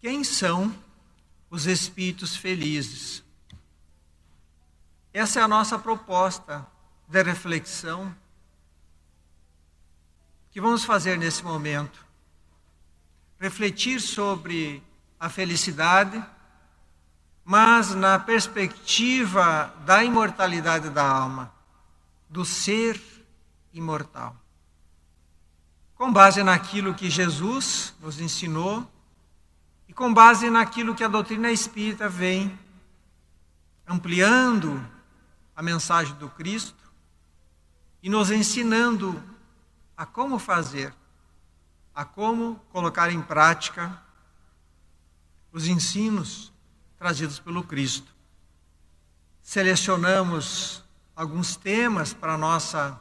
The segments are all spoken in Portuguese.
Quem são os espíritos felizes? Essa é a nossa proposta de reflexão que vamos fazer nesse momento. Refletir sobre a felicidade, mas na perspectiva da imortalidade da alma, do ser imortal. Com base naquilo que Jesus nos ensinou e com base naquilo que a doutrina espírita vem ampliando a mensagem do Cristo e nos ensinando a como fazer, a como colocar em prática os ensinos trazidos pelo Cristo. Selecionamos alguns temas para nossa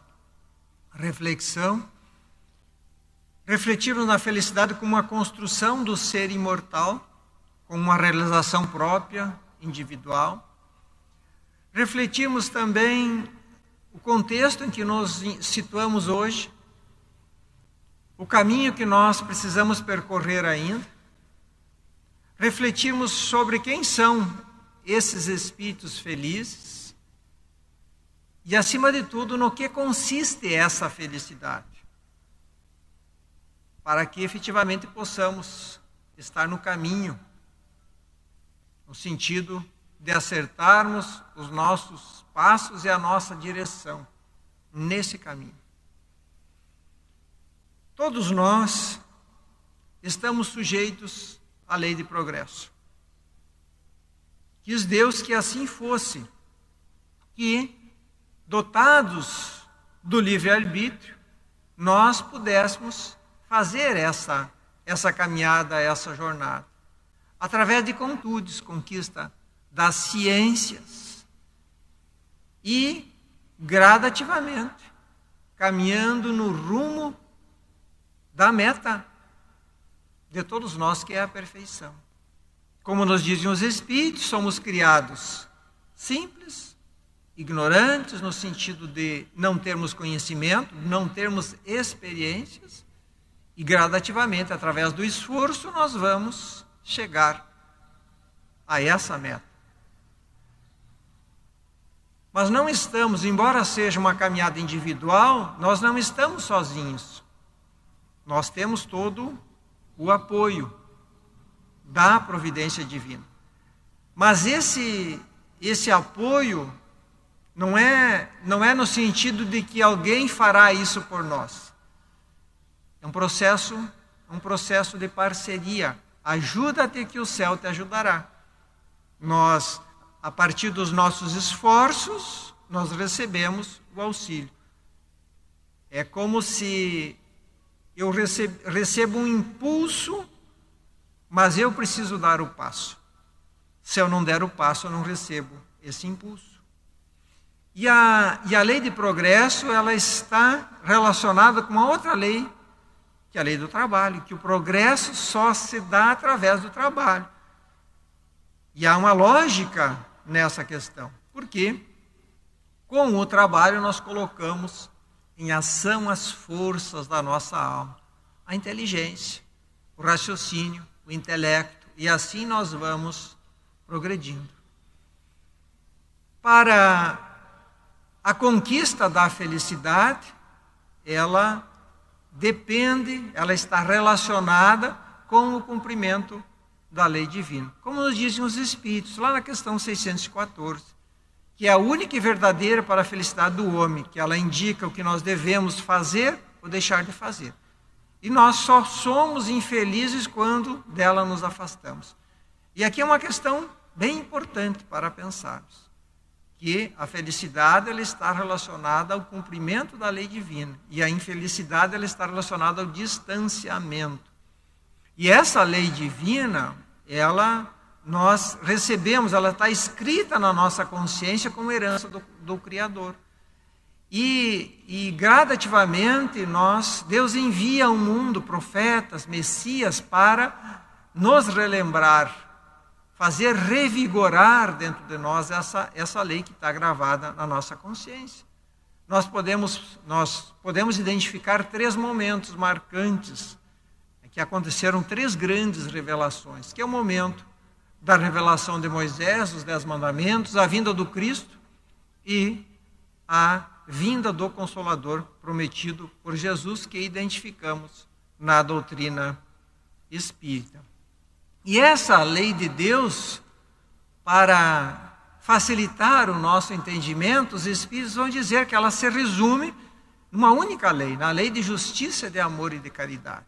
reflexão. Refletimos na felicidade como uma construção do ser imortal, como uma realização própria, individual. Refletimos também o contexto em que nos situamos hoje, o caminho que nós precisamos percorrer ainda refletirmos sobre quem são esses espíritos felizes e, acima de tudo, no que consiste essa felicidade, para que efetivamente possamos estar no caminho, no sentido de acertarmos os nossos passos e a nossa direção nesse caminho. Todos nós estamos sujeitos a lei de progresso. Quis Deus que assim fosse, que, dotados do livre-arbítrio, nós pudéssemos fazer essa, essa caminhada, essa jornada, através de contudes, conquista das ciências e gradativamente caminhando no rumo da meta de todos nós, que é a perfeição. Como nos dizem os Espíritos, somos criados simples, ignorantes, no sentido de não termos conhecimento, não termos experiências, e gradativamente, através do esforço, nós vamos chegar a essa meta. Mas não estamos, embora seja uma caminhada individual, nós não estamos sozinhos. Nós temos todo o apoio da providência divina. Mas esse esse apoio não é não é no sentido de que alguém fará isso por nós. É um processo um processo de parceria. Ajuda-te que o céu te ajudará. Nós a partir dos nossos esforços, nós recebemos o auxílio. É como se eu recebo, recebo um impulso, mas eu preciso dar o passo. Se eu não der o passo, eu não recebo esse impulso. E a, e a lei de progresso, ela está relacionada com uma outra lei, que é a lei do trabalho, que o progresso só se dá através do trabalho. E há uma lógica nessa questão. Porque com o trabalho nós colocamos em ação as forças da nossa alma, a inteligência, o raciocínio, o intelecto, e assim nós vamos progredindo. Para a conquista da felicidade, ela depende, ela está relacionada com o cumprimento da lei divina. Como nos dizem os Espíritos, lá na questão 614 que é a única e verdadeira para a felicidade do homem, que ela indica o que nós devemos fazer ou deixar de fazer. E nós só somos infelizes quando dela nos afastamos. E aqui é uma questão bem importante para pensarmos, que a felicidade ela está relacionada ao cumprimento da lei divina e a infelicidade ela está relacionada ao distanciamento. E essa lei divina, ela nós recebemos, ela está escrita na nossa consciência como herança do, do Criador. E, e, gradativamente nós, Deus envia ao mundo profetas, messias para nos relembrar, fazer revigorar dentro de nós essa, essa lei que está gravada na nossa consciência. Nós podemos, nós podemos identificar três momentos marcantes que que aconteceram três grandes revelações, que é o momento da revelação de Moisés, os Dez Mandamentos, a vinda do Cristo e a vinda do Consolador prometido por Jesus, que identificamos na doutrina espírita. E essa lei de Deus, para facilitar o nosso entendimento, os espíritos vão dizer que ela se resume numa única lei, na lei de justiça, de amor e de caridade,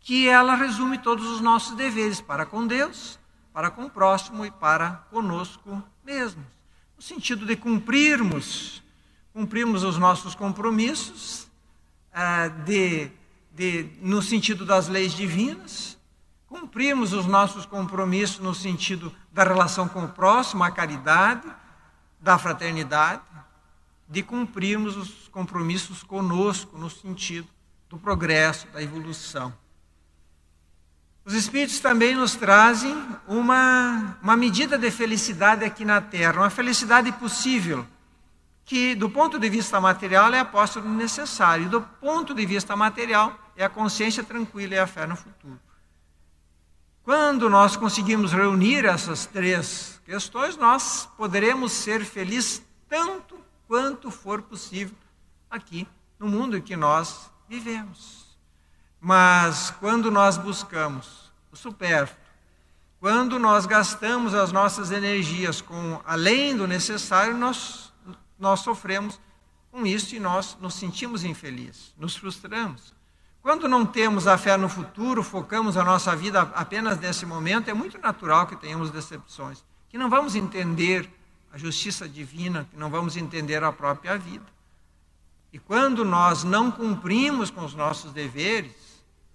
que ela resume todos os nossos deveres para com Deus, para com o próximo e para conosco mesmos, no sentido de cumprirmos, cumprirmos os nossos compromissos, ah, de, de, no sentido das leis divinas, cumprimos os nossos compromissos no sentido da relação com o próximo, a caridade, da fraternidade, de cumprirmos os compromissos conosco no sentido do progresso, da evolução. Os Espíritos também nos trazem uma, uma medida de felicidade aqui na Terra, uma felicidade possível, que do ponto de vista material é a posse do necessário, e do ponto de vista material é a consciência tranquila e a fé no futuro. Quando nós conseguimos reunir essas três questões, nós poderemos ser felizes tanto quanto for possível aqui no mundo em que nós vivemos. Mas quando nós buscamos o supérfluo, quando nós gastamos as nossas energias com além do necessário, nós, nós sofremos com isso e nós nos sentimos infelizes, nos frustramos. Quando não temos a fé no futuro, focamos a nossa vida apenas nesse momento, é muito natural que tenhamos decepções, que não vamos entender a justiça divina, que não vamos entender a própria vida. E quando nós não cumprimos com os nossos deveres,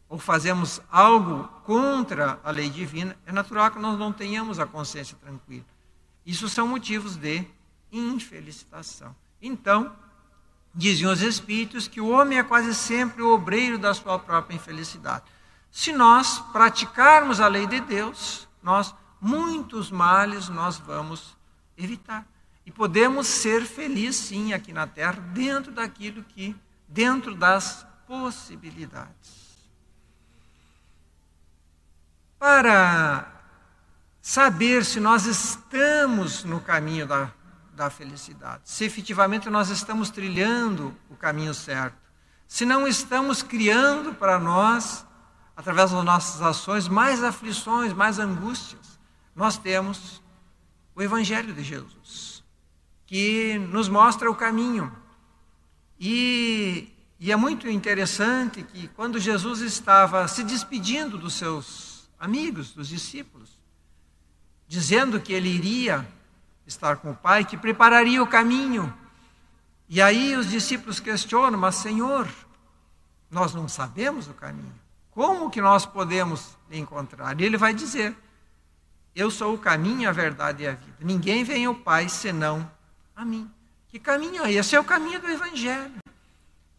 ou fazemos algo contra a lei divina, é natural que nós não tenhamos a consciência tranquila. Isso são motivos de infelicitação. Então, Dizem os Espíritos que o homem é quase sempre o obreiro da sua própria infelicidade. Se nós praticarmos a lei de Deus, nós muitos males nós vamos evitar. E podemos ser felizes sim aqui na terra, dentro daquilo que, dentro das possibilidades. Para saber se nós estamos no caminho da da felicidade. Se efetivamente nós estamos trilhando o caminho certo. Se não estamos criando para nós, através das nossas ações, mais aflições, mais angústias. Nós temos o Evangelho de Jesus, que nos mostra o caminho. E, e é muito interessante que quando Jesus estava se despedindo dos seus amigos, dos discípulos, dizendo que ele iria estar com o Pai, que prepararia o caminho. E aí os discípulos questionam, mas Senhor, nós não sabemos o caminho. Como que nós podemos encontrar? E ele vai dizer: Eu sou o caminho, a verdade e a vida. Ninguém vem ao Pai senão a mim. Que caminho é esse? É o caminho do Evangelho.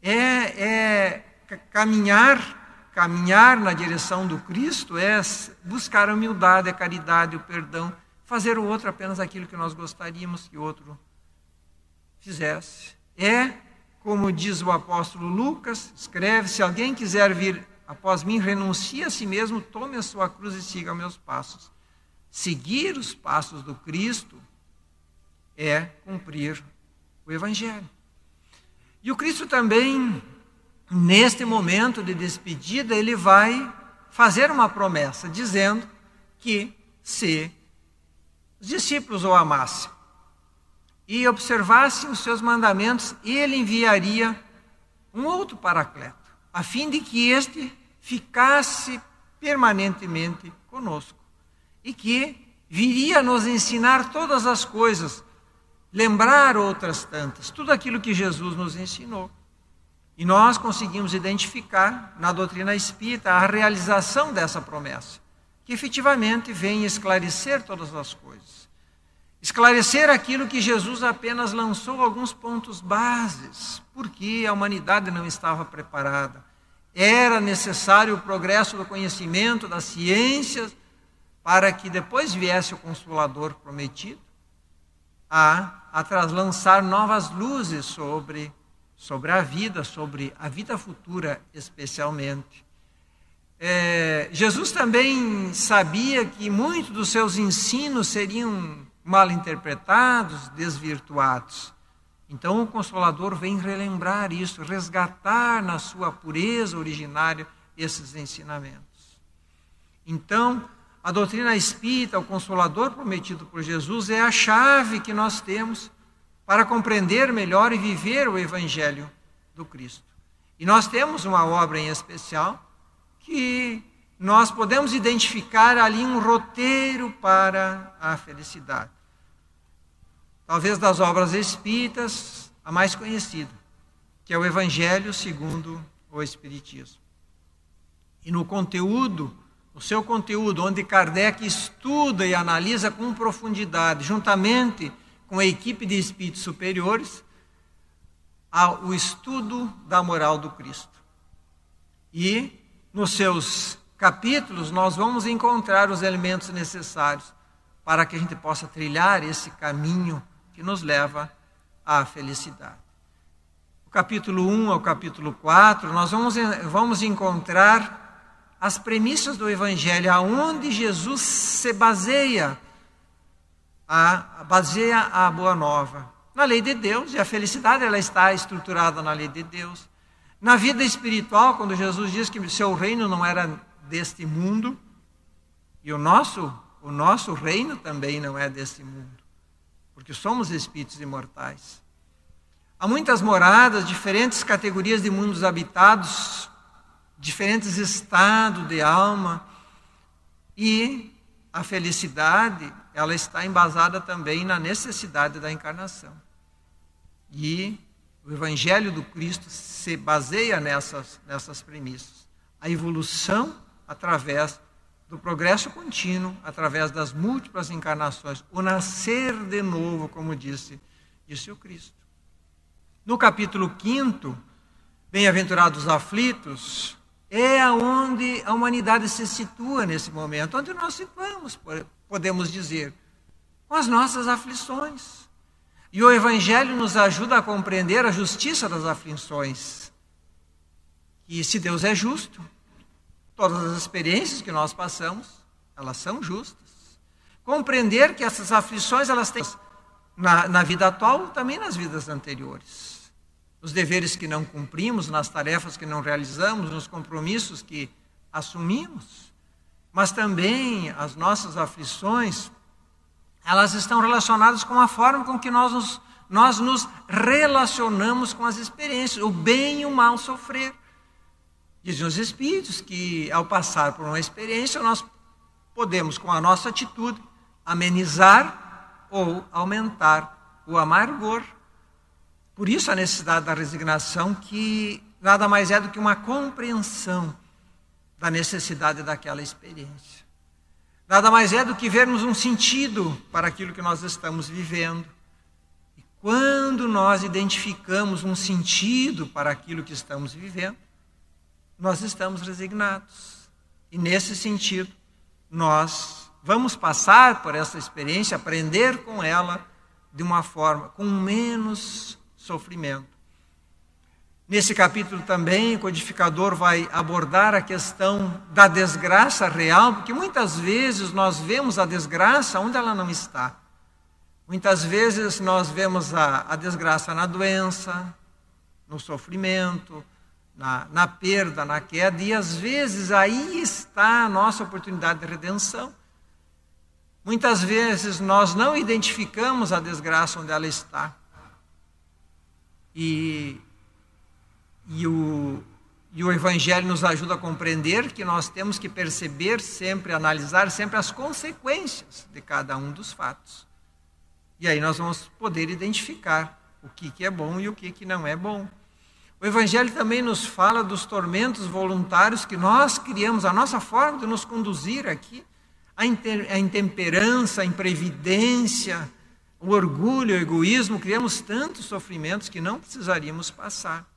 É, é caminhar, caminhar na direção do Cristo é buscar a humildade, a caridade, o perdão, fazer o outro apenas aquilo que nós gostaríamos que o outro fizesse. É, como diz o apóstolo Lucas, escreve: se alguém quiser vir após mim, renuncie a si mesmo, tome a sua cruz e siga meus passos. Seguir os passos do Cristo é cumprir o Evangelho. E o Cristo também, neste momento de despedida, ele vai fazer uma promessa, dizendo que se os discípulos o amassem e observassem os seus mandamentos, ele enviaria um outro paracleto, a fim de que este ficasse permanentemente conosco e que viria nos ensinar todas as coisas, lembrar outras tantas, tudo aquilo que Jesus nos ensinou. E nós conseguimos identificar na doutrina espírita a realização dessa promessa que efetivamente vem esclarecer todas as coisas. Esclarecer aquilo que Jesus apenas lançou alguns pontos bases, porque a humanidade não estava preparada. Era necessário o progresso do conhecimento, das ciências, para que depois viesse o Consolador prometido a, a lançar novas luzes sobre, sobre a vida, sobre a vida futura especialmente. É, Jesus também sabia que muitos dos seus ensinos seriam mal interpretados, desvirtuados. Então o Consolador vem relembrar isso, resgatar na sua pureza originária esses ensinamentos. Então, a doutrina espírita, o Consolador prometido por Jesus, é a chave que nós temos para compreender melhor e viver o Evangelho do Cristo. E nós temos uma obra em especial que nós podemos identificar ali um roteiro para a felicidade. Talvez das obras espíritas, a mais conhecida, que é o Evangelho segundo o Espiritismo. E no conteúdo, o seu conteúdo, onde Kardec estuda e analisa com profundidade, juntamente com a equipe de espíritos superiores, o estudo da moral do Cristo. E nos seus capítulos, nós vamos encontrar os elementos necessários para que a gente possa trilhar esse caminho que nos leva à felicidade. O capítulo 1 ao capítulo 4, nós vamos, vamos encontrar as premissas do Evangelho, aonde Jesus se baseia, a, baseia a boa nova. Na lei de Deus, e a felicidade ela está estruturada na lei de Deus. Na vida espiritual, quando Jesus diz que seu reino não era deste mundo, e o nosso, o nosso reino também não é deste mundo, porque somos espíritos imortais. Há muitas moradas, diferentes categorias de mundos habitados, diferentes estados de alma, e a felicidade, ela está embasada também na necessidade da encarnação. E o Evangelho do Cristo se baseia nessas, nessas premissas. A evolução através do progresso contínuo, através das múltiplas encarnações, o nascer de novo, como disse, disse o Cristo. No capítulo 5, Bem-aventurados aflitos, é aonde a humanidade se situa nesse momento, onde nós situamos, podemos dizer, com as nossas aflições. E o Evangelho nos ajuda a compreender a justiça das aflições. E se Deus é justo, todas as experiências que nós passamos, elas são justas. Compreender que essas aflições, elas têm na, na vida atual, também nas vidas anteriores. Os deveres que não cumprimos, nas tarefas que não realizamos, nos compromissos que assumimos, mas também as nossas aflições elas estão relacionadas com a forma com que nós nos, nós nos relacionamos com as experiências, o bem e o mal sofrer. Dizem os Espíritos que, ao passar por uma experiência, nós podemos, com a nossa atitude, amenizar ou aumentar o amargor. Por isso, a necessidade da resignação, que nada mais é do que uma compreensão da necessidade daquela experiência. Nada mais é do que vermos um sentido para aquilo que nós estamos vivendo. E quando nós identificamos um sentido para aquilo que estamos vivendo, nós estamos resignados. E nesse sentido, nós vamos passar por essa experiência, aprender com ela de uma forma com menos sofrimento. Nesse capítulo também, o codificador vai abordar a questão da desgraça real, porque muitas vezes nós vemos a desgraça onde ela não está. Muitas vezes nós vemos a, a desgraça na doença, no sofrimento, na, na perda, na queda, e às vezes aí está a nossa oportunidade de redenção. Muitas vezes nós não identificamos a desgraça onde ela está. E e o, e o Evangelho nos ajuda a compreender que nós temos que perceber sempre, analisar sempre as consequências de cada um dos fatos. E aí nós vamos poder identificar o que, que é bom e o que, que não é bom. O Evangelho também nos fala dos tormentos voluntários que nós criamos, a nossa forma de nos conduzir aqui, a, a intemperança, a imprevidência, o orgulho, o egoísmo, criamos tantos sofrimentos que não precisaríamos passar.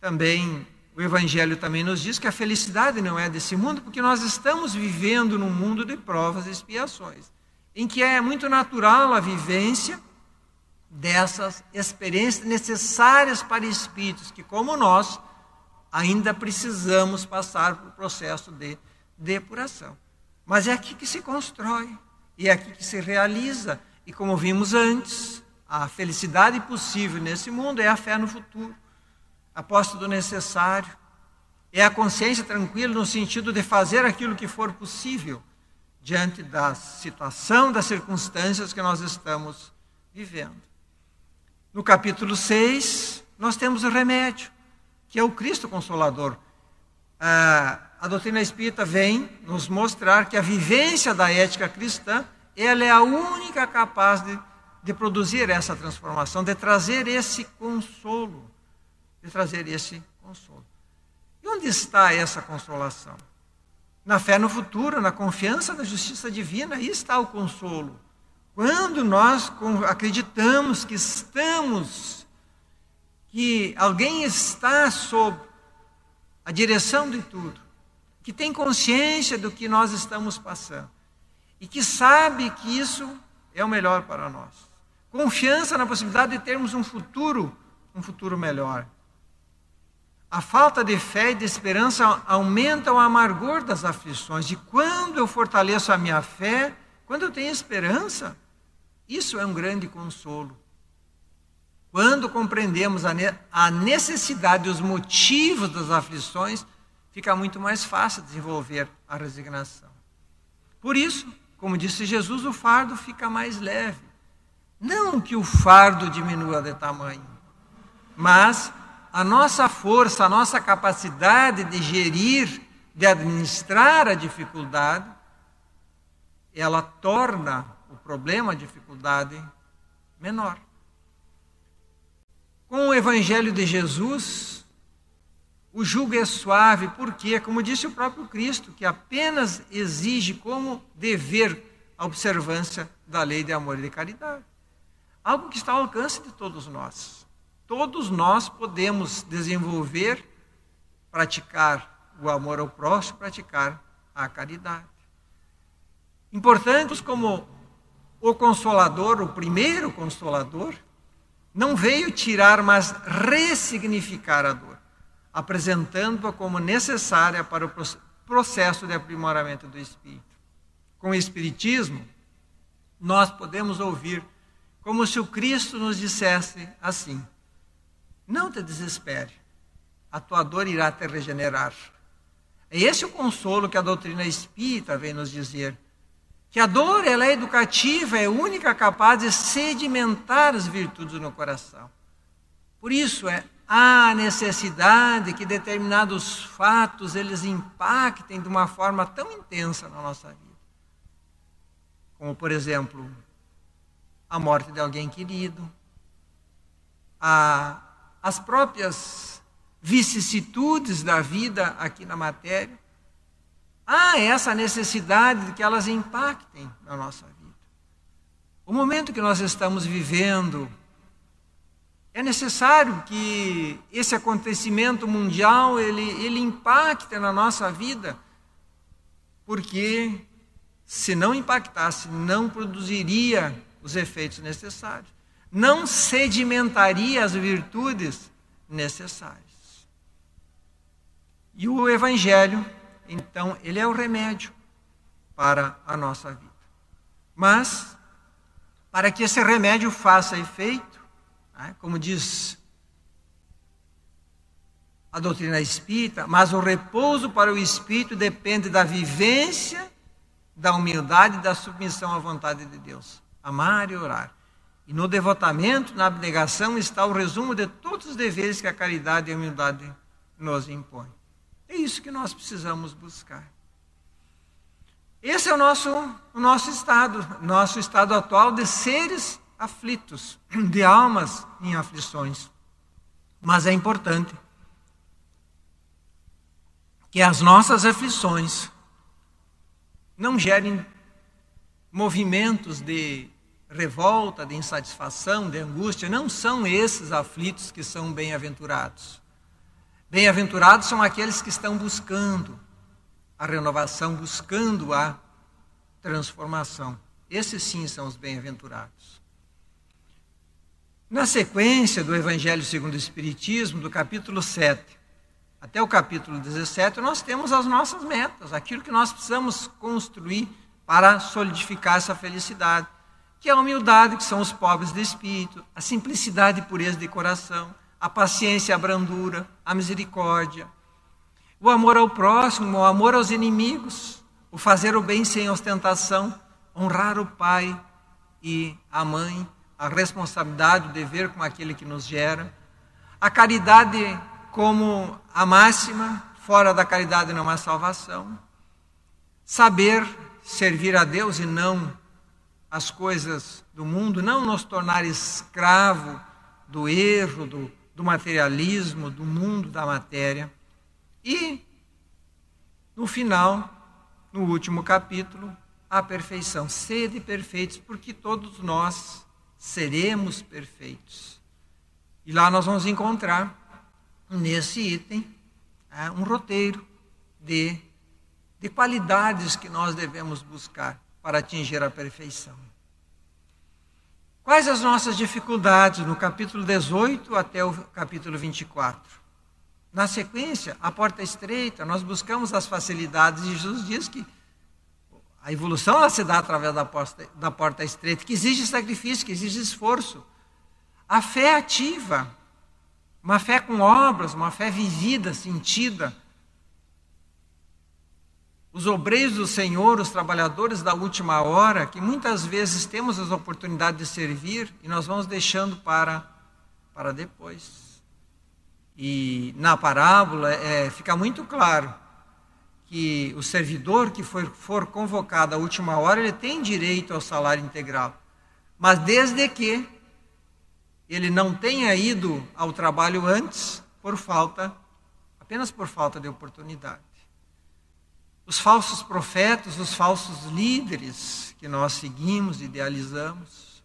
Também o Evangelho também nos diz que a felicidade não é desse mundo, porque nós estamos vivendo num mundo de provas e expiações, em que é muito natural a vivência dessas experiências necessárias para espíritos que, como nós, ainda precisamos passar por processo de depuração. Mas é aqui que se constrói, e é aqui que se realiza. E como vimos antes, a felicidade possível nesse mundo é a fé no futuro, a posse do necessário, é a consciência tranquila no sentido de fazer aquilo que for possível diante da situação, das circunstâncias que nós estamos vivendo. No capítulo 6, nós temos o remédio, que é o Cristo Consolador. Ah, a doutrina espírita vem nos mostrar que a vivência da ética cristã ela é a única capaz de, de produzir essa transformação, de trazer esse consolo, de trazer esse consolo. E onde está essa consolação? Na fé no futuro, na confiança na justiça divina, aí está o consolo. Quando nós acreditamos que estamos, que alguém está sob a direção de tudo, que tem consciência do que nós estamos passando e que sabe que isso é o melhor para nós. Confiança na possibilidade de termos um futuro, um futuro melhor. A falta de fé e de esperança aumenta o amargor das aflições. E quando eu fortaleço a minha fé, quando eu tenho esperança, isso é um grande consolo. Quando compreendemos a necessidade os motivos das aflições, fica muito mais fácil desenvolver a resignação. Por isso, como disse Jesus, o fardo fica mais leve. Não que o fardo diminua de tamanho, mas a nossa força, a nossa capacidade de gerir, de administrar a dificuldade, ela torna o problema, a dificuldade, menor. Com o Evangelho de Jesus, o jugo é suave, porque, como disse o próprio Cristo, que apenas exige como dever a observância da lei de amor e de caridade. Algo que está ao alcance de todos nós. Todos nós podemos desenvolver, praticar o amor ao próximo, praticar a caridade. Importantes como o consolador, o primeiro consolador, não veio tirar, mas ressignificar a dor, apresentando-a como necessária para o processo de aprimoramento do espírito. Com o espiritismo, nós podemos ouvir como se o Cristo nos dissesse assim: não te desespere, a tua dor irá te regenerar. É esse o consolo que a doutrina espírita vem nos dizer. Que a dor ela é educativa, é única capaz de sedimentar as virtudes no coração. Por isso é a necessidade que determinados fatos eles impactem de uma forma tão intensa na nossa vida. Como, por exemplo, a morte de alguém querido, a as próprias vicissitudes da vida aqui na matéria, há essa necessidade de que elas impactem na nossa vida. O momento que nós estamos vivendo, é necessário que esse acontecimento mundial ele, ele impacte na nossa vida, porque se não impactasse, não produziria os efeitos necessários não sedimentaria as virtudes necessárias. E o Evangelho, então, ele é o remédio para a nossa vida. Mas, para que esse remédio faça efeito, né, como diz a doutrina espírita, mas o repouso para o espírito depende da vivência, da humildade e da submissão à vontade de Deus. Amar e orar. E no devotamento, na abnegação, está o resumo de todos os deveres que a caridade e a humildade nos impõem. É isso que nós precisamos buscar. Esse é o nosso, o nosso estado, nosso estado atual de seres aflitos, de almas em aflições. Mas é importante que as nossas aflições não gerem movimentos de revolta, de insatisfação, de angústia, não são esses aflitos que são bem-aventurados. Bem-aventurados são aqueles que estão buscando a renovação, buscando a transformação. Esses sim são os bem-aventurados. Na sequência do Evangelho segundo o Espiritismo, do capítulo 7, até o capítulo 17, nós temos as nossas metas, aquilo que nós precisamos construir para solidificar essa felicidade, que é a humildade, que são os pobres de espírito, a simplicidade e pureza de coração, a paciência, a brandura, a misericórdia, o amor ao próximo, o amor aos inimigos, o fazer o bem sem ostentação, honrar o pai e a mãe, a responsabilidade, o dever com aquele que nos gera, a caridade como a máxima, fora da caridade não há salvação, saber servir a Deus e não as coisas do mundo, não nos tornar escravo do erro, do, do materialismo, do mundo da matéria. E, no final, no último capítulo, a perfeição. Sede perfeitos, porque todos nós seremos perfeitos. E lá nós vamos encontrar, nesse item, é, um roteiro de, de qualidades que nós devemos buscar para atingir a perfeição. Quais as nossas dificuldades no capítulo 18 até o capítulo 24? Na sequência, a porta estreita, nós buscamos as facilidades e Jesus diz que a evolução ela se dá através da porta, da porta estreita, que exige sacrifício, que exige esforço. A fé ativa, uma fé com obras, uma fé vivida, sentida. Os obreiros do Senhor, os trabalhadores da última hora, que muitas vezes temos as oportunidades de servir e nós vamos deixando para, para depois. E na parábola é, fica muito claro que o servidor que for, for convocado à última hora, ele tem direito ao salário integral. Mas desde que ele não tenha ido ao trabalho antes por falta, apenas por falta de oportunidade. Os falsos profetas, os falsos líderes que nós seguimos, idealizamos.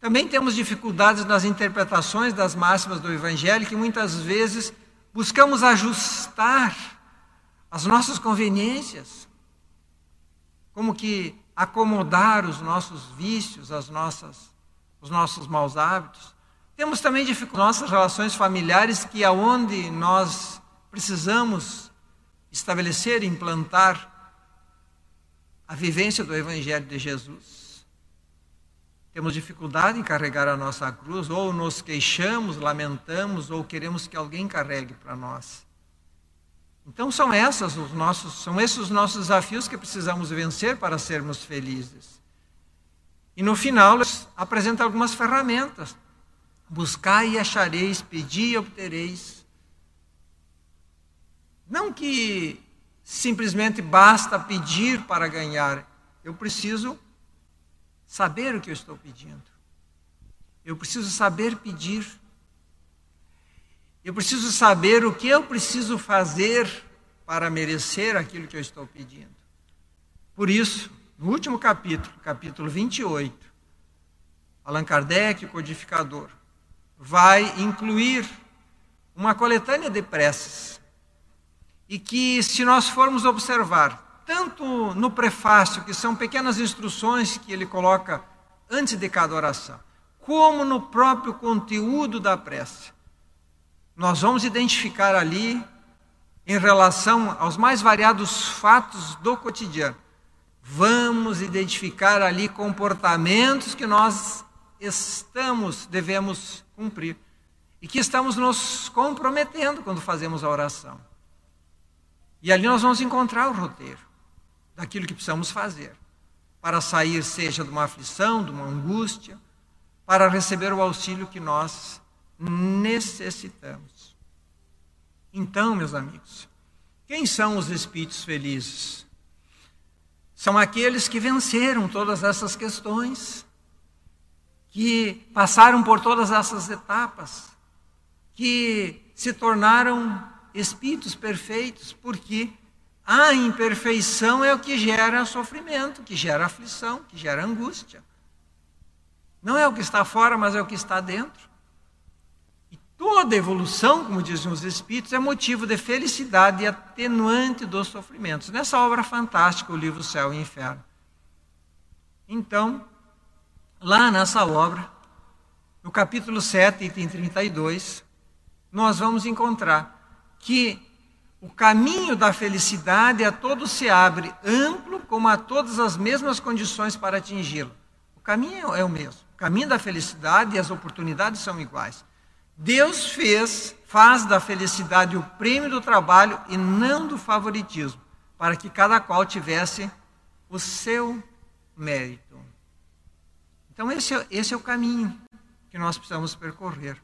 Também temos dificuldades nas interpretações das máximas do Evangelho, que muitas vezes buscamos ajustar as nossas conveniências, como que acomodar os nossos vícios, as nossas, os nossos maus hábitos. Temos também dificuldades nossas relações familiares, que aonde nós precisamos estabelecer e implantar a vivência do Evangelho de Jesus. Temos dificuldade em carregar a nossa cruz, ou nos queixamos, lamentamos, ou queremos que alguém carregue para nós. Então são essas os nossos, são esses os nossos desafios que precisamos vencer para sermos felizes. E no final apresenta algumas ferramentas. Buscai e achareis, pedi e obtereis. Não que simplesmente basta pedir para ganhar. Eu preciso saber o que eu estou pedindo. Eu preciso saber pedir. Eu preciso saber o que eu preciso fazer para merecer aquilo que eu estou pedindo. Por isso, no último capítulo, capítulo 28, Allan Kardec, o codificador, vai incluir uma coletânea de preces. E que, se nós formos observar, tanto no prefácio, que são pequenas instruções que ele coloca antes de cada oração, como no próprio conteúdo da prece, nós vamos identificar ali, em relação aos mais variados fatos do cotidiano, vamos identificar ali comportamentos que nós estamos, devemos cumprir e que estamos nos comprometendo quando fazemos a oração. E ali nós vamos encontrar o roteiro daquilo que precisamos fazer para sair, seja de uma aflição, de uma angústia, para receber o auxílio que nós necessitamos. Então, meus amigos, quem são os espíritos felizes? São aqueles que venceram todas essas questões, que passaram por todas essas etapas, que se tornaram espíritos perfeitos, porque a imperfeição é o que gera sofrimento, que gera aflição, que gera angústia. Não é o que está fora, mas é o que está dentro. Toda evolução, como dizem os Espíritos, é motivo de felicidade e atenuante dos sofrimentos. Nessa obra fantástica, o livro Céu e Inferno. Então, lá nessa obra, no capítulo 7, item 32, nós vamos encontrar que o caminho da felicidade a todos se abre, amplo, como a todas as mesmas condições para atingi-lo. O caminho é o mesmo. O caminho da felicidade e as oportunidades são iguais. Deus fez, faz da felicidade o prêmio do trabalho e não do favoritismo, para que cada qual tivesse o seu mérito. Então, esse é, esse é o caminho que nós precisamos percorrer.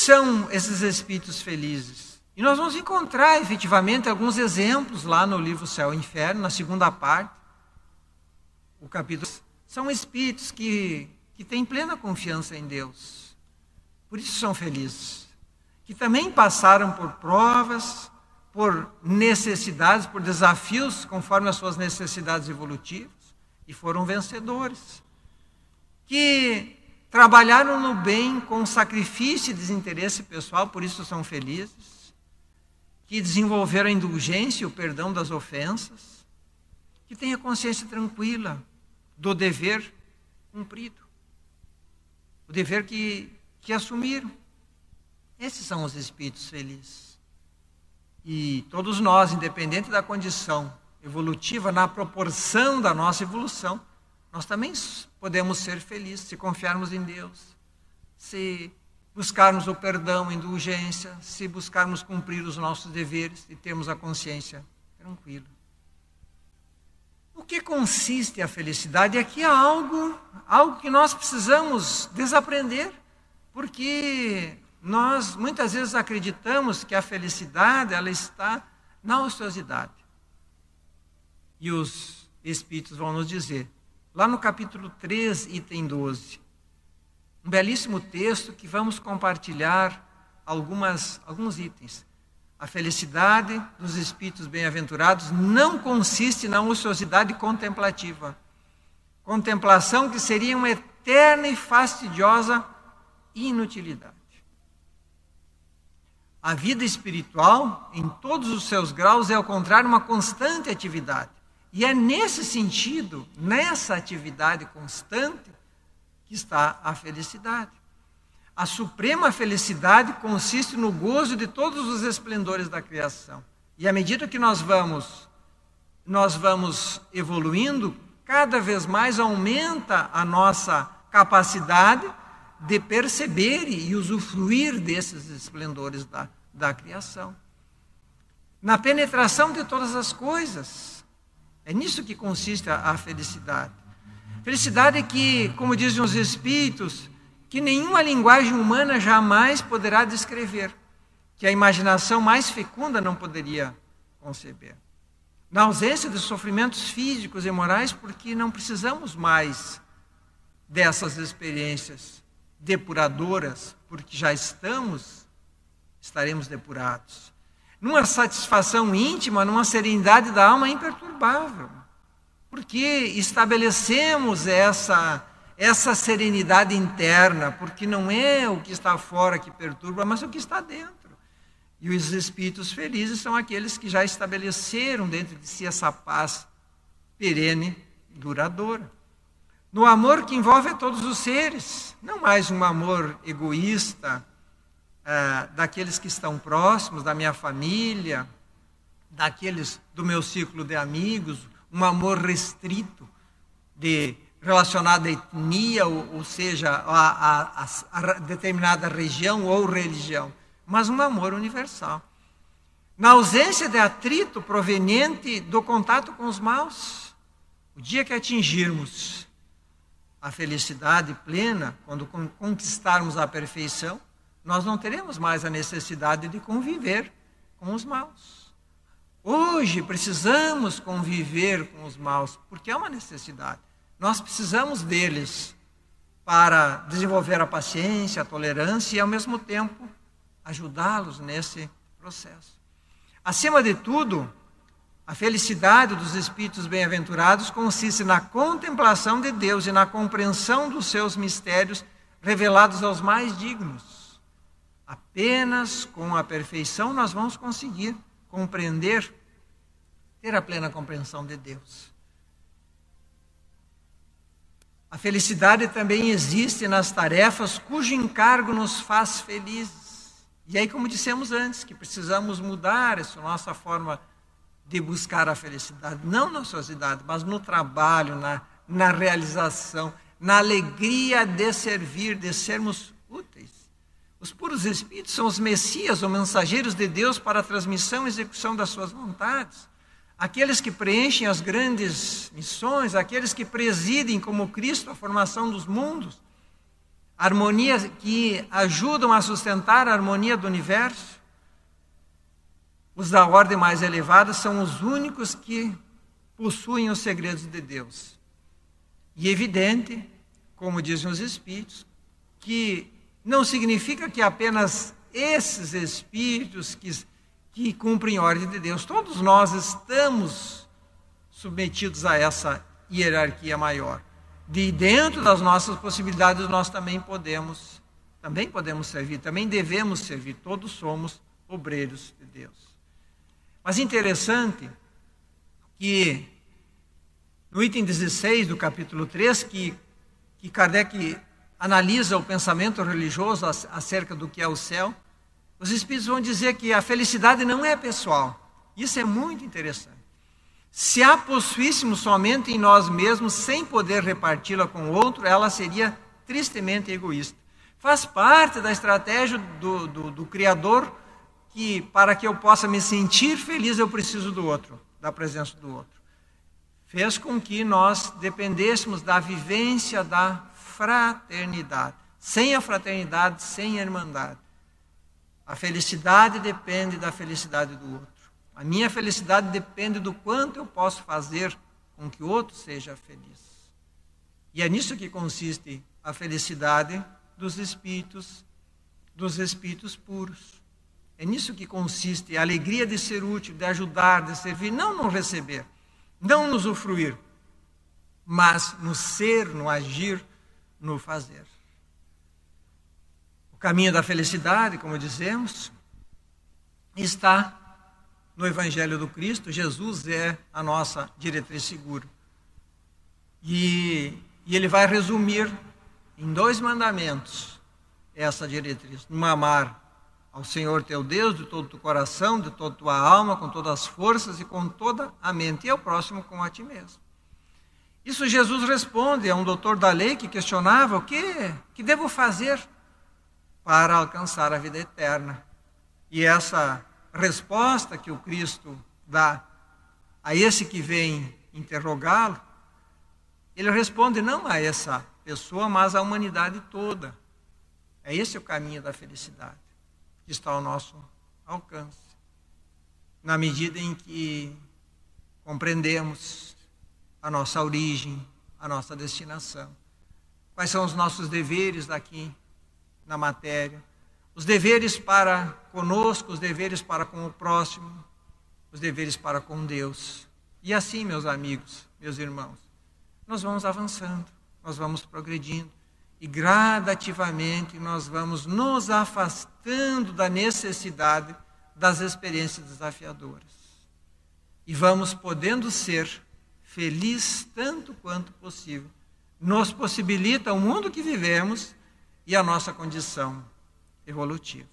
São esses espíritos felizes? E nós vamos encontrar efetivamente alguns exemplos lá no livro Céu e Inferno, na segunda parte, o capítulo. São espíritos que, que têm plena confiança em Deus, por isso são felizes. Que também passaram por provas, por necessidades, por desafios, conforme as suas necessidades evolutivas, e foram vencedores. Que trabalharam no bem com sacrifício e desinteresse pessoal, por isso são felizes, que desenvolveram a indulgência e o perdão das ofensas, que têm a consciência tranquila do dever cumprido, o dever que, que assumiram. Esses são os espíritos felizes. E todos nós, independente da condição evolutiva, na proporção da nossa evolução, nós também podemos ser felizes se confiarmos em Deus, se buscarmos o perdão, indulgência, se buscarmos cumprir os nossos deveres e termos a consciência tranquila. O que consiste a felicidade? Aqui é algo, algo que nós precisamos desaprender, porque nós muitas vezes acreditamos que a felicidade ela está na ociosidade. E os espíritos vão nos dizer: lá no capítulo 3, item 12. Um belíssimo texto que vamos compartilhar algumas, alguns itens. A felicidade dos espíritos bem-aventurados não consiste na ociosidade contemplativa. Contemplação que seria uma eterna e fastidiosa inutilidade. A vida espiritual, em todos os seus graus, é ao contrário uma constante atividade. E é nesse sentido, nessa atividade constante, que está a felicidade. A suprema felicidade consiste no gozo de todos os esplendores da criação. E à medida que nós vamos nós vamos evoluindo, cada vez mais aumenta a nossa capacidade de perceber e usufruir desses esplendores da, da criação. Na penetração de todas as coisas, é nisso que consiste a, a felicidade. Felicidade é que, como dizem os espíritos, que nenhuma linguagem humana jamais poderá descrever, que a imaginação mais fecunda não poderia conceber. Na ausência de sofrimentos físicos e morais, porque não precisamos mais dessas experiências depuradoras, porque já estamos, estaremos depurados numa satisfação íntima, numa serenidade da alma imperturbável. Porque estabelecemos essa, essa serenidade interna, porque não é o que está fora que perturba, mas o que está dentro. E os espíritos felizes são aqueles que já estabeleceram dentro de si essa paz perene, duradoura. No amor que envolve todos os seres, não mais um amor egoísta, é, daqueles que estão próximos, da minha família, daqueles do meu círculo de amigos, um amor restrito, de relacionado à etnia, ou, ou seja, a, a, a, determinada região ou religião, mas um amor universal. Na ausência de atrito proveniente do contato com os maus, o dia que atingirmos a felicidade plena, quando conquistarmos a perfeição, nós não teremos mais a necessidade de conviver com os maus. Hoje precisamos conviver com os maus, porque é uma necessidade. Nós precisamos deles para desenvolver a paciência, a tolerância e, ao mesmo tempo, ajudá-los nesse processo. Acima de tudo, a felicidade dos espíritos bem-aventurados consiste na contemplação de Deus e na compreensão dos seus mistérios revelados aos mais dignos. Apenas com a perfeição nós vamos conseguir compreender, ter a plena compreensão de Deus. A felicidade também existe nas tarefas cujo encargo nos faz felizes. E aí, como dissemos antes, que precisamos mudar essa nossa forma de buscar a felicidade, não na sociedade, mas no trabalho, na, na realização, na alegria de servir, de sermos úteis. Os puros espíritos são os messias ou mensageiros de Deus para a transmissão e execução das suas vontades. Aqueles que preenchem as grandes missões, aqueles que presidem como Cristo a formação dos mundos, harmonia que ajudam a sustentar a harmonia do universo. Os da ordem mais elevada são os únicos que possuem os segredos de Deus. E evidente, como dizem os Espíritos, que não significa que apenas esses Espíritos que, que cumprem a ordem de Deus, todos nós estamos submetidos a essa hierarquia maior. De dentro das nossas possibilidades, nós também podemos, também podemos servir, também devemos servir. Todos somos obreiros de Deus. Mas interessante que no item 16 do capítulo 3, que, que Kardec analisa o pensamento religioso acerca do que é o céu, os Espíritos vão dizer que a felicidade não é pessoal. Isso é muito interessante. Se a possuíssemos somente em nós mesmos, sem poder reparti-la com o outro, ela seria tristemente egoísta. Faz parte da estratégia do, do, do Criador que, para que eu possa me sentir feliz, eu preciso do outro, da presença do outro fez com que nós dependêssemos da vivência da fraternidade. Sem a fraternidade, sem a irmandade. A felicidade depende da felicidade do outro. A minha felicidade depende do quanto eu posso fazer com que o outro seja feliz. E é nisso que consiste a felicidade dos espíritos, dos espíritos puros. É nisso que consiste a alegria de ser útil, de ajudar, de servir, não no receber não no usufruir, mas no ser, no agir, no fazer. O caminho da felicidade, como dizemos, está no Evangelho do Cristo. Jesus é a nossa diretriz segura. E, e ele vai resumir em dois mandamentos essa diretriz: no amar ao Senhor teu Deus de todo o coração, de toda a tua alma, com todas as forças e com toda a mente, e ao próximo com a ti mesmo. Isso Jesus responde a um doutor da lei que questionava o que, que devo fazer para alcançar a vida eterna. E essa resposta que o Cristo dá a esse que vem interrogá-lo, ele responde não a essa pessoa, mas à humanidade toda. É esse o caminho da felicidade que está ao nosso alcance. Na medida em que compreendemos a nossa origem, a nossa destinação. Quais são os nossos deveres aqui na matéria? Os deveres para conosco, os deveres para com o próximo, os deveres para com Deus. E assim, meus amigos, meus irmãos, nós vamos avançando, nós vamos progredindo e gradativamente nós vamos nos afastando da necessidade das experiências desafiadoras. E vamos podendo ser felizes tanto quanto possível. Nos possibilita o mundo que vivemos e a nossa condição evolutiva.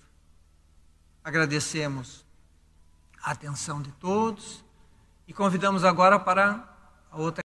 Agradecemos a atenção de todos e convidamos agora para a outra